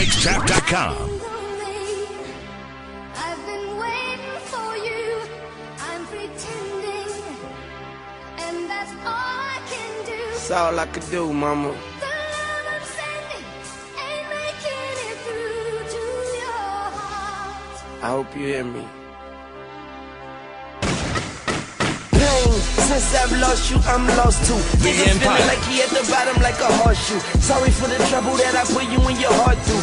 TheMixTrap.com. I've been waiting for you. I'm pretending, and that's all I can do. That's all I could do, mama. The love I'm sending ain't making it through to your heart. I hope you hear me. Since I've lost you, I'm lost too. Nigga Empire. feeling like he at the bottom like a horseshoe. Sorry for the trouble that I put you in your heart through.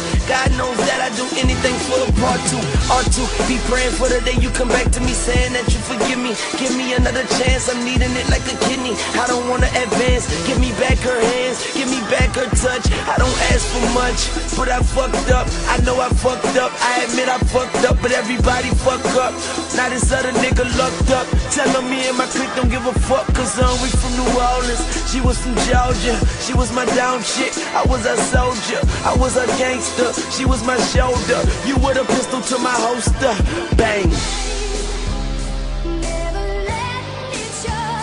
Anything for a part two. Or two, be praying for the day you come back to me saying that you forgive me. Give me another chance, I'm needing it like a kidney. I don't wanna advance, give me back her hands, give me back her touch. I don't ask for much, but I fucked up. I know I fucked up, I admit I fucked up, but everybody fuck up. Now this other nigga locked up. Telling me and my clique don't give a fuck, cause um, we from New Orleans. She was from Georgia, she was my down chick. I was a soldier, I was a gangster. She was my shoulder, you with a pistol to my holster. Bang. Never letting it show.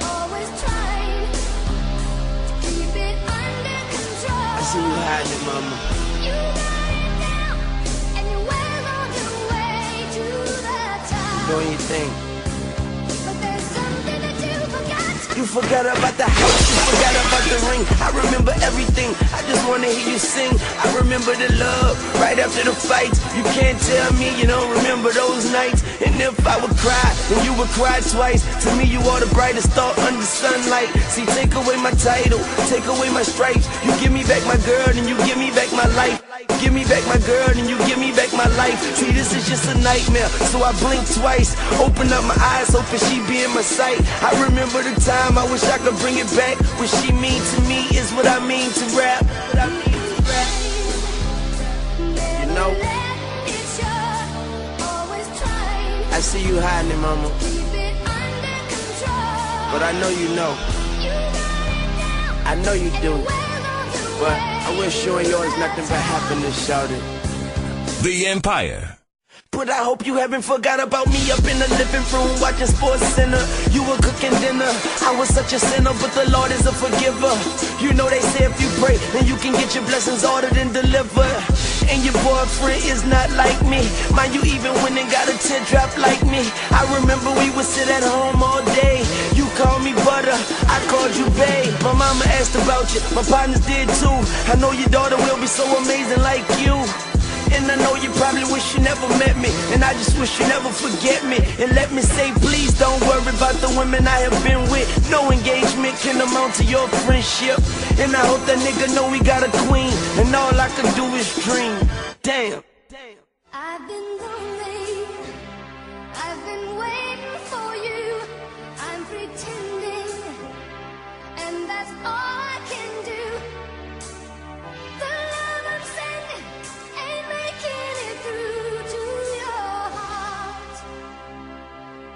Always trying to keep it under control. I see you hiding, mama. You got it down, and you're well on your way to the top. Doing your thing. But there's something that you forgot. You forgot about the house, you forgot about the ring. I remember everything, I just wanna hear you sing. I remember the love right after the fights. You can't tell me you don't remember those nights. And if I would cry, then you would cry twice. To me, you are the brightest star under sunlight. See, take away my title, take away my stripes. You give me back my girl, and you give me back my life. Give me back my girl, and you life. See, this is just a nightmare, so I blink twice. Open up my eyes, hoping she be in my sight. I remember the time, I wish I could bring it back. What she mean to me is what I mean to rap. You know, I see you hiding, mama, but I know you know. I know you do, but. I wish you and yours nothing but happiness, shouted. The Empire. But I hope you haven't forgot about me up in the living room watching Sports Center. You were cooking dinner. I was such a sinner, but the Lord is a forgiver. You know they say if you pray, then you can get your blessings ordered and delivered. And your boyfriend is not like me. Mind you, even when they got a teardrop like me. I remember we would sit at home all day. You called me butter, I called you babe. My mama asked about you, my partners did too. I know your daughter will be so amazing like you. And I know you probably wish you never met me. And I just wish you never forget me. And let me say please don't worry about the women I have been with. No engagement can amount to your friendship. And I hope that nigga know we got a queen. And all I can do is dream. Damn. I've been lonely. I've been waiting.